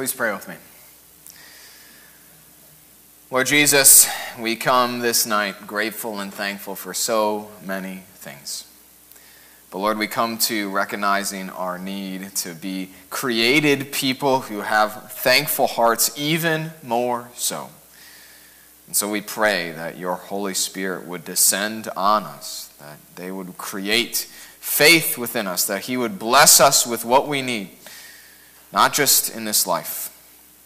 Please pray with me. Lord Jesus, we come this night grateful and thankful for so many things. But Lord, we come to recognizing our need to be created people who have thankful hearts, even more so. And so we pray that your Holy Spirit would descend on us, that they would create faith within us, that He would bless us with what we need not just in this life,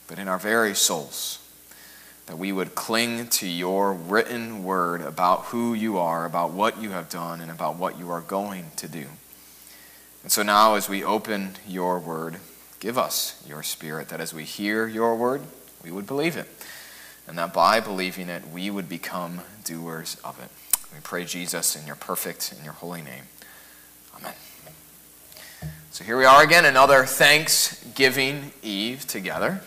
but in our very souls. That we would cling to your written word about who you are, about what you have done, and about what you are going to do. And so now, as we open your word, give us your spirit, that as we hear your word, we would believe it. And that by believing it, we would become doers of it. We pray, Jesus, in your perfect and your holy name. So here we are again, another Thanksgiving Eve together.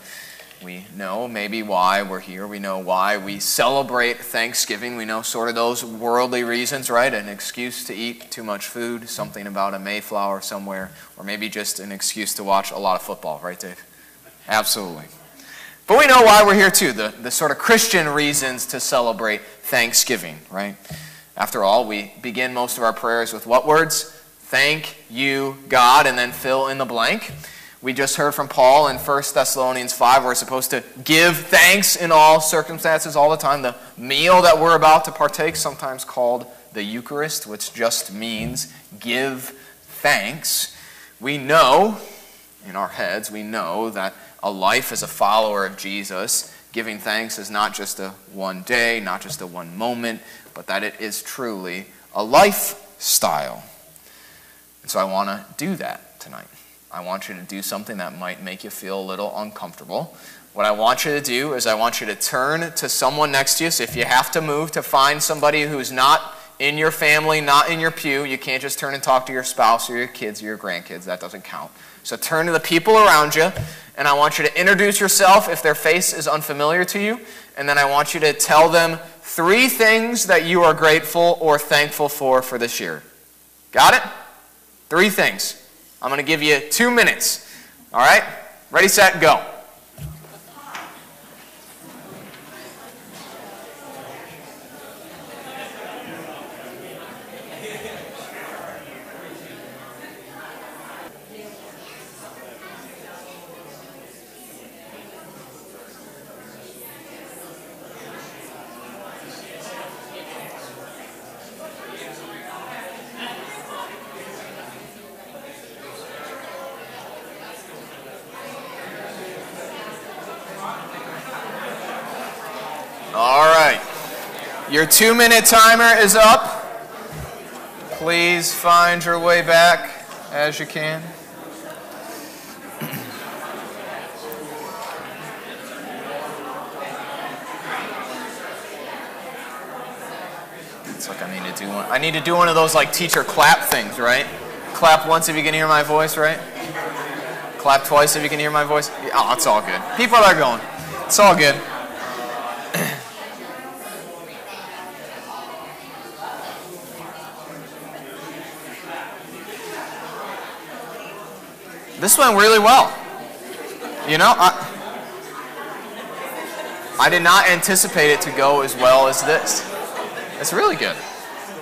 We know maybe why we're here. We know why we celebrate Thanksgiving. We know sort of those worldly reasons, right? An excuse to eat too much food, something about a Mayflower somewhere, or maybe just an excuse to watch a lot of football, right, Dave? Absolutely. But we know why we're here too the, the sort of Christian reasons to celebrate Thanksgiving, right? After all, we begin most of our prayers with what words? Thank you, God, and then fill in the blank. We just heard from Paul in 1 Thessalonians 5. We're supposed to give thanks in all circumstances all the time. The meal that we're about to partake, sometimes called the Eucharist, which just means give thanks. We know, in our heads, we know that a life as a follower of Jesus, giving thanks is not just a one day, not just a one moment, but that it is truly a lifestyle. And so I want to do that tonight. I want you to do something that might make you feel a little uncomfortable. What I want you to do is I want you to turn to someone next to you. So if you have to move to find somebody who's not in your family, not in your pew, you can't just turn and talk to your spouse or your kids or your grandkids. That doesn't count. So turn to the people around you, and I want you to introduce yourself if their face is unfamiliar to you. And then I want you to tell them three things that you are grateful or thankful for for this year. Got it? Three things. I'm going to give you two minutes. All right? Ready, set, go. Your two minute timer is up. Please find your way back as you can. It's like I need to do one. I need to do one of those like teacher clap things, right? Clap once if you can hear my voice, right? Clap twice if you can hear my voice. Oh, it's all good. People are going. It's all good. This went really well. You know, I, I did not anticipate it to go as well as this. It's really good.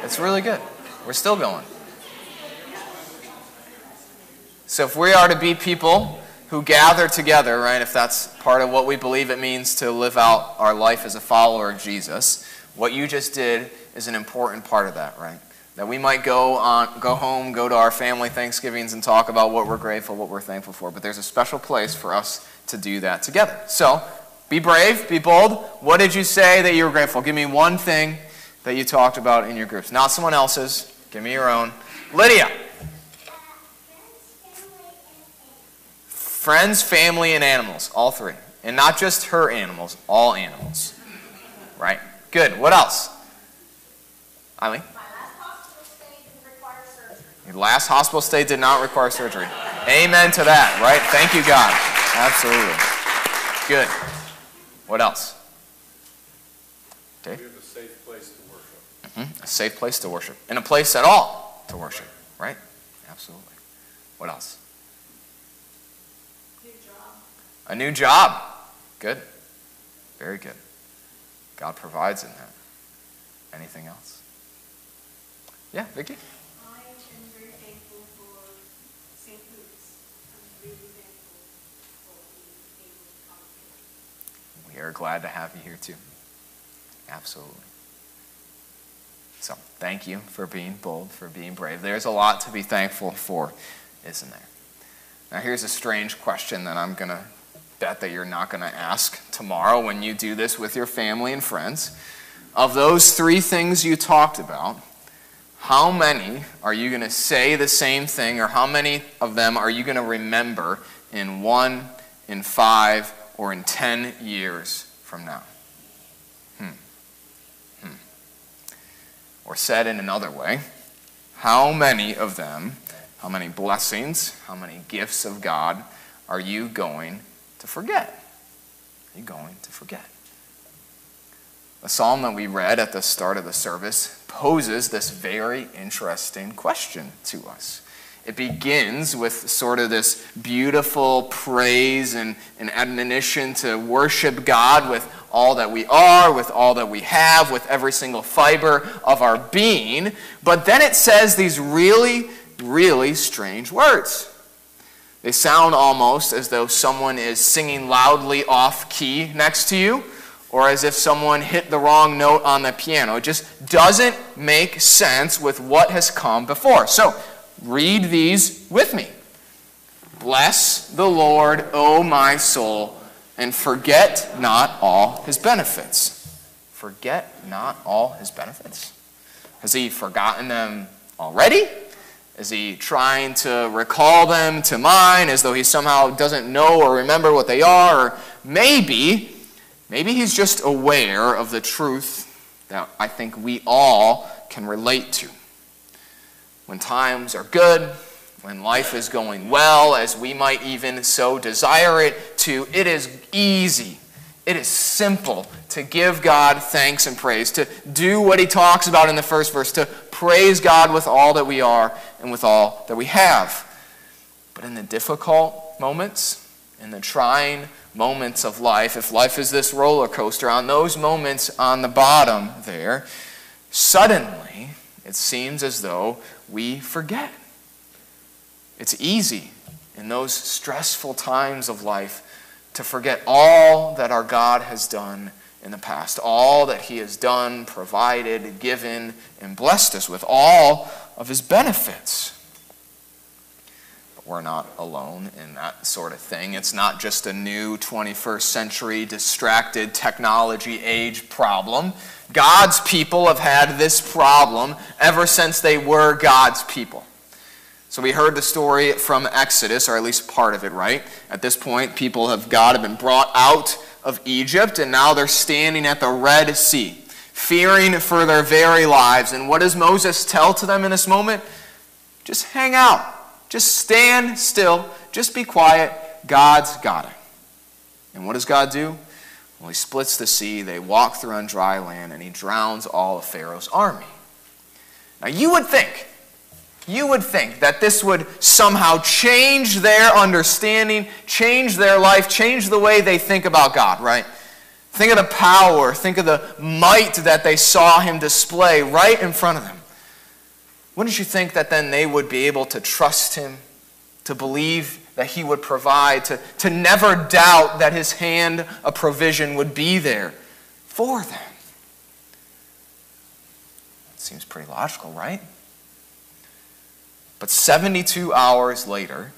It's really good. We're still going. So, if we are to be people who gather together, right, if that's part of what we believe it means to live out our life as a follower of Jesus, what you just did is an important part of that, right? That we might go, on, go home, go to our family Thanksgivings, and talk about what we're grateful, what we're thankful for. But there's a special place for us to do that together. So be brave, be bold. What did you say that you were grateful? Give me one thing that you talked about in your groups, not someone else's. Give me your own. Lydia. Friends, family, and animals. All three. And not just her animals, all animals. Right? Good. What else? Eileen? Your last hospital stay did not require surgery. Amen to that, right? Thank you, God. Absolutely. Good. What else? Dave? We have a safe place to worship. Mm-hmm. A safe place to worship. And a place at all to worship, right? Absolutely. What else? New job. A new job. Good. Very good. God provides in that. Anything else? Yeah, Vicki? Here. We are glad to have you here too. Absolutely. So, thank you for being bold, for being brave. There's a lot to be thankful for, isn't there? Now, here's a strange question that I'm going to bet that you're not going to ask tomorrow when you do this with your family and friends. Of those three things you talked about, how many are you going to say the same thing, or how many of them are you going to remember in one, in five, or in ten years from now? Hmm. Hmm. Or said in another way, how many of them, how many blessings, how many gifts of God are you going to forget? Are you going to forget? The psalm that we read at the start of the service poses this very interesting question to us. It begins with sort of this beautiful praise and, and admonition to worship God with all that we are, with all that we have, with every single fiber of our being. But then it says these really, really strange words. They sound almost as though someone is singing loudly off key next to you or as if someone hit the wrong note on the piano. It just doesn't make sense with what has come before. So, read these with me. Bless the Lord, O my soul, and forget not all his benefits. Forget not all his benefits. Has he forgotten them already? Is he trying to recall them to mind as though he somehow doesn't know or remember what they are? Or maybe Maybe he's just aware of the truth that I think we all can relate to. When times are good, when life is going well, as we might even so desire it to, it is easy. It is simple to give God thanks and praise, to do what he talks about in the first verse, to praise God with all that we are and with all that we have. But in the difficult moments, in the trying moments of life, if life is this roller coaster, on those moments on the bottom there, suddenly it seems as though we forget. It's easy in those stressful times of life to forget all that our God has done in the past, all that He has done, provided, given, and blessed us with, all of His benefits we're not alone in that sort of thing. It's not just a new 21st century distracted technology age problem. God's people have had this problem ever since they were God's people. So we heard the story from Exodus, or at least part of it, right? At this point, people of God have been brought out of Egypt, and now they're standing at the Red Sea, fearing for their very lives. And what does Moses tell to them in this moment? Just hang out. Just stand still. Just be quiet. God's got it. And what does God do? Well, he splits the sea, they walk through on dry land, and he drowns all of Pharaoh's army. Now, you would think, you would think that this would somehow change their understanding, change their life, change the way they think about God, right? Think of the power, think of the might that they saw him display right in front of them. Wouldn't you think that then they would be able to trust him, to believe that he would provide, to, to never doubt that his hand of provision would be there for them? It seems pretty logical, right? But 72 hours later,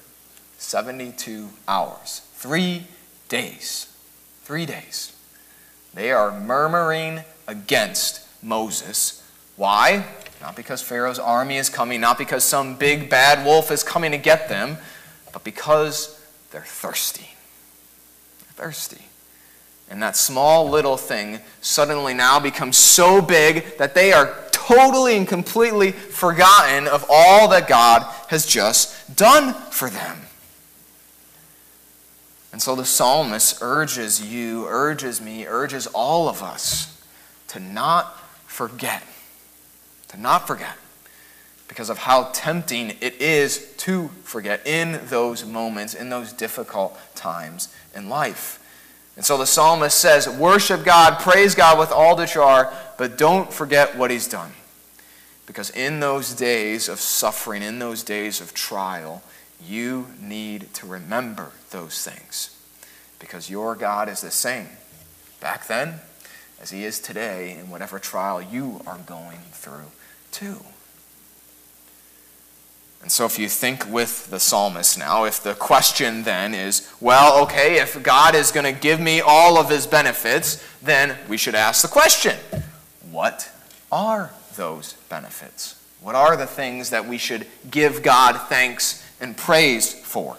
72 hours, three days, three days, they are murmuring against Moses. Why? Not because Pharaoh's army is coming, not because some big bad wolf is coming to get them, but because they're thirsty. Thirsty. And that small little thing suddenly now becomes so big that they are totally and completely forgotten of all that God has just done for them. And so the psalmist urges you, urges me, urges all of us to not forget to not forget because of how tempting it is to forget in those moments, in those difficult times in life. And so the psalmist says, Worship God, praise God with all that you are, but don't forget what He's done. Because in those days of suffering, in those days of trial, you need to remember those things. Because your God is the same back then as He is today in whatever trial you are going through, too. And so, if you think with the psalmist now, if the question then is, well, okay, if God is going to give me all of his benefits, then we should ask the question what are those benefits? What are the things that we should give God thanks and praise for?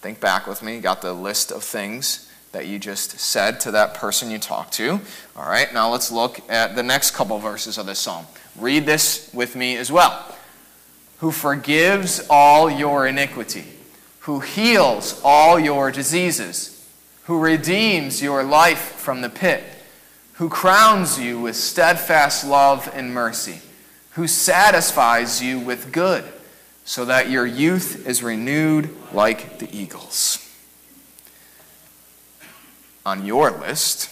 Think back with me. You got the list of things that you just said to that person you talked to. All right, now let's look at the next couple verses of this psalm. Read this with me as well who forgives all your iniquity, who heals all your diseases, who redeems your life from the pit, who crowns you with steadfast love and mercy, who satisfies you with good, so that your youth is renewed like the eagles. On your list,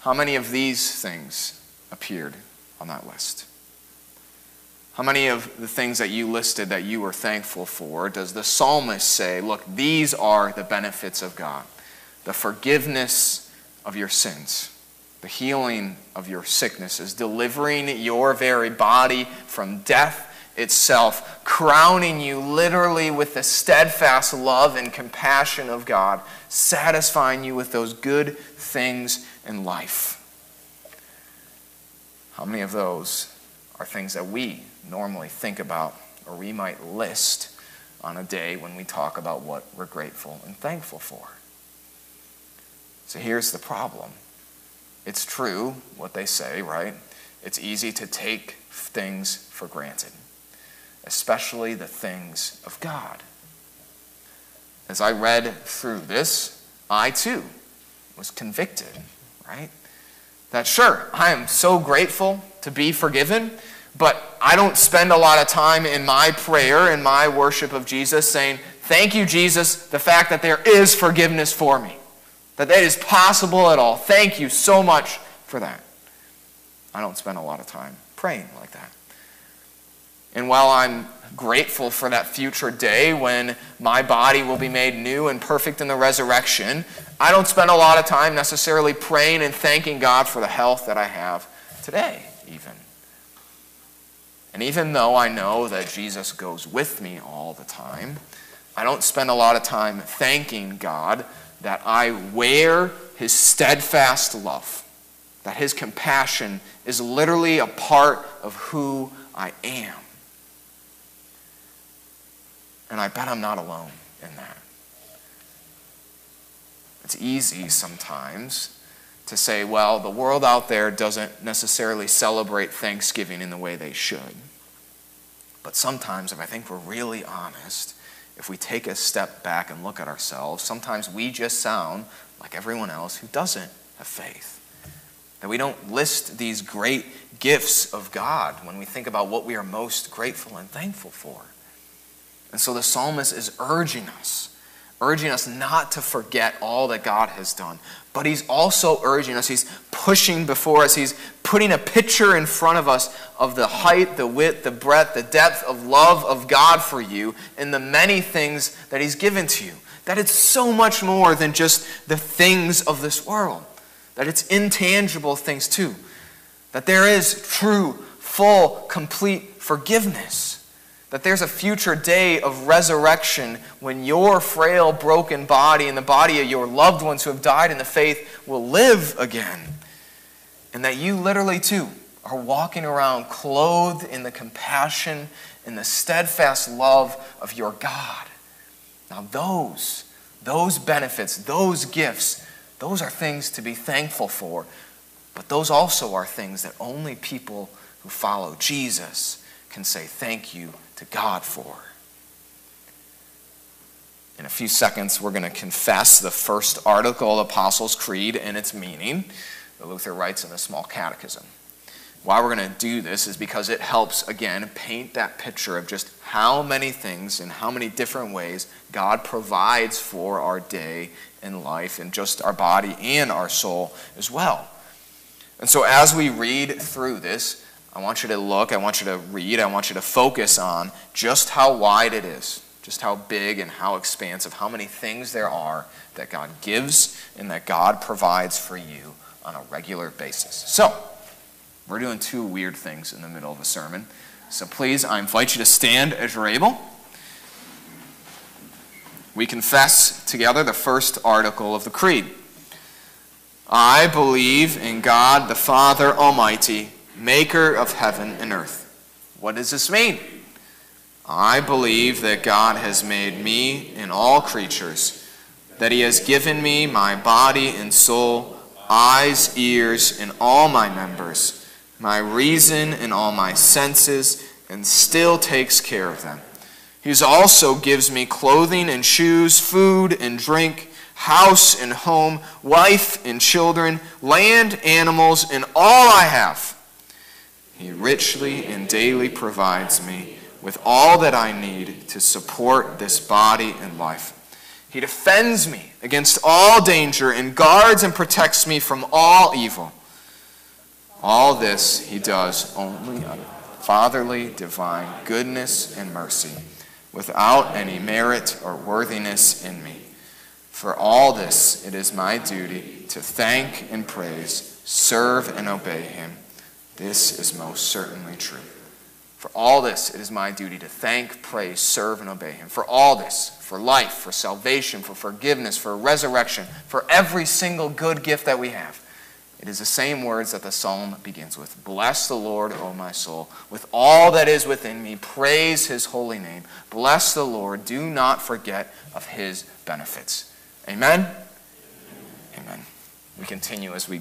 how many of these things appeared on that list? How many of the things that you listed that you were thankful for does the psalmist say, look, these are the benefits of God? The forgiveness of your sins, the healing of your sicknesses, delivering your very body from death itself, crowning you literally with the steadfast love and compassion of God, satisfying you with those good things in life. How many of those are things that we normally think about or we might list on a day when we talk about what we're grateful and thankful for. So here's the problem it's true what they say, right? It's easy to take things for granted, especially the things of God. As I read through this, I too was convicted, right? That sure, I am so grateful to be forgiven, but I don't spend a lot of time in my prayer, in my worship of Jesus, saying, Thank you, Jesus, the fact that there is forgiveness for me, that that is possible at all. Thank you so much for that. I don't spend a lot of time praying like that. And while I'm grateful for that future day when my body will be made new and perfect in the resurrection, I don't spend a lot of time necessarily praying and thanking God for the health that I have today, even. And even though I know that Jesus goes with me all the time, I don't spend a lot of time thanking God that I wear his steadfast love, that his compassion is literally a part of who I am. And I bet I'm not alone in that. It's easy sometimes to say, well, the world out there doesn't necessarily celebrate Thanksgiving in the way they should. But sometimes, if I think we're really honest, if we take a step back and look at ourselves, sometimes we just sound like everyone else who doesn't have faith. That we don't list these great gifts of God when we think about what we are most grateful and thankful for. And so the psalmist is urging us urging us not to forget all that God has done. But he's also urging us, he's pushing before us, he's putting a picture in front of us of the height, the width, the breadth, the depth of love of God for you and the many things that he's given to you. That it's so much more than just the things of this world, that it's intangible things too. That there is true, full, complete forgiveness that there's a future day of resurrection when your frail, broken body and the body of your loved ones who have died in the faith will live again. And that you literally, too, are walking around clothed in the compassion and the steadfast love of your God. Now, those, those benefits, those gifts, those are things to be thankful for. But those also are things that only people who follow Jesus can say thank you to God for. In a few seconds, we're going to confess the first article of Apostles' Creed and its meaning, that Luther writes in the Small Catechism. why we're going to do this is because it helps, again, paint that picture of just how many things and how many different ways God provides for our day and life and just our body and our soul as well. And so as we read through this, I want you to look, I want you to read, I want you to focus on just how wide it is, just how big and how expansive, how many things there are that God gives and that God provides for you on a regular basis. So, we're doing two weird things in the middle of a sermon. So please, I invite you to stand as you're able. We confess together the first article of the Creed. I believe in God the Father Almighty, maker of heaven and earth. What does this mean? I believe that God has made me and all creatures, that He has given me my body and soul, eyes, ears, and all my members my reason and all my senses, and still takes care of them. He also gives me clothing and shoes, food and drink, house and home, wife and children, land, animals, and all I have. He richly and daily provides me with all that I need to support this body and life. He defends me against all danger and guards and protects me from all evil. All this he does only out of fatherly, divine goodness and mercy, without any merit or worthiness in me. For all this, it is my duty to thank and praise, serve and obey him. This is most certainly true. For all this, it is my duty to thank, praise, serve, and obey him. For all this, for life, for salvation, for forgiveness, for resurrection, for every single good gift that we have it is the same words that the psalm begins with Bless the Lord, O my soul. With all that is within me, praise his holy name. Bless the Lord. Do not forget of his benefits. Amen? Amen. We continue as we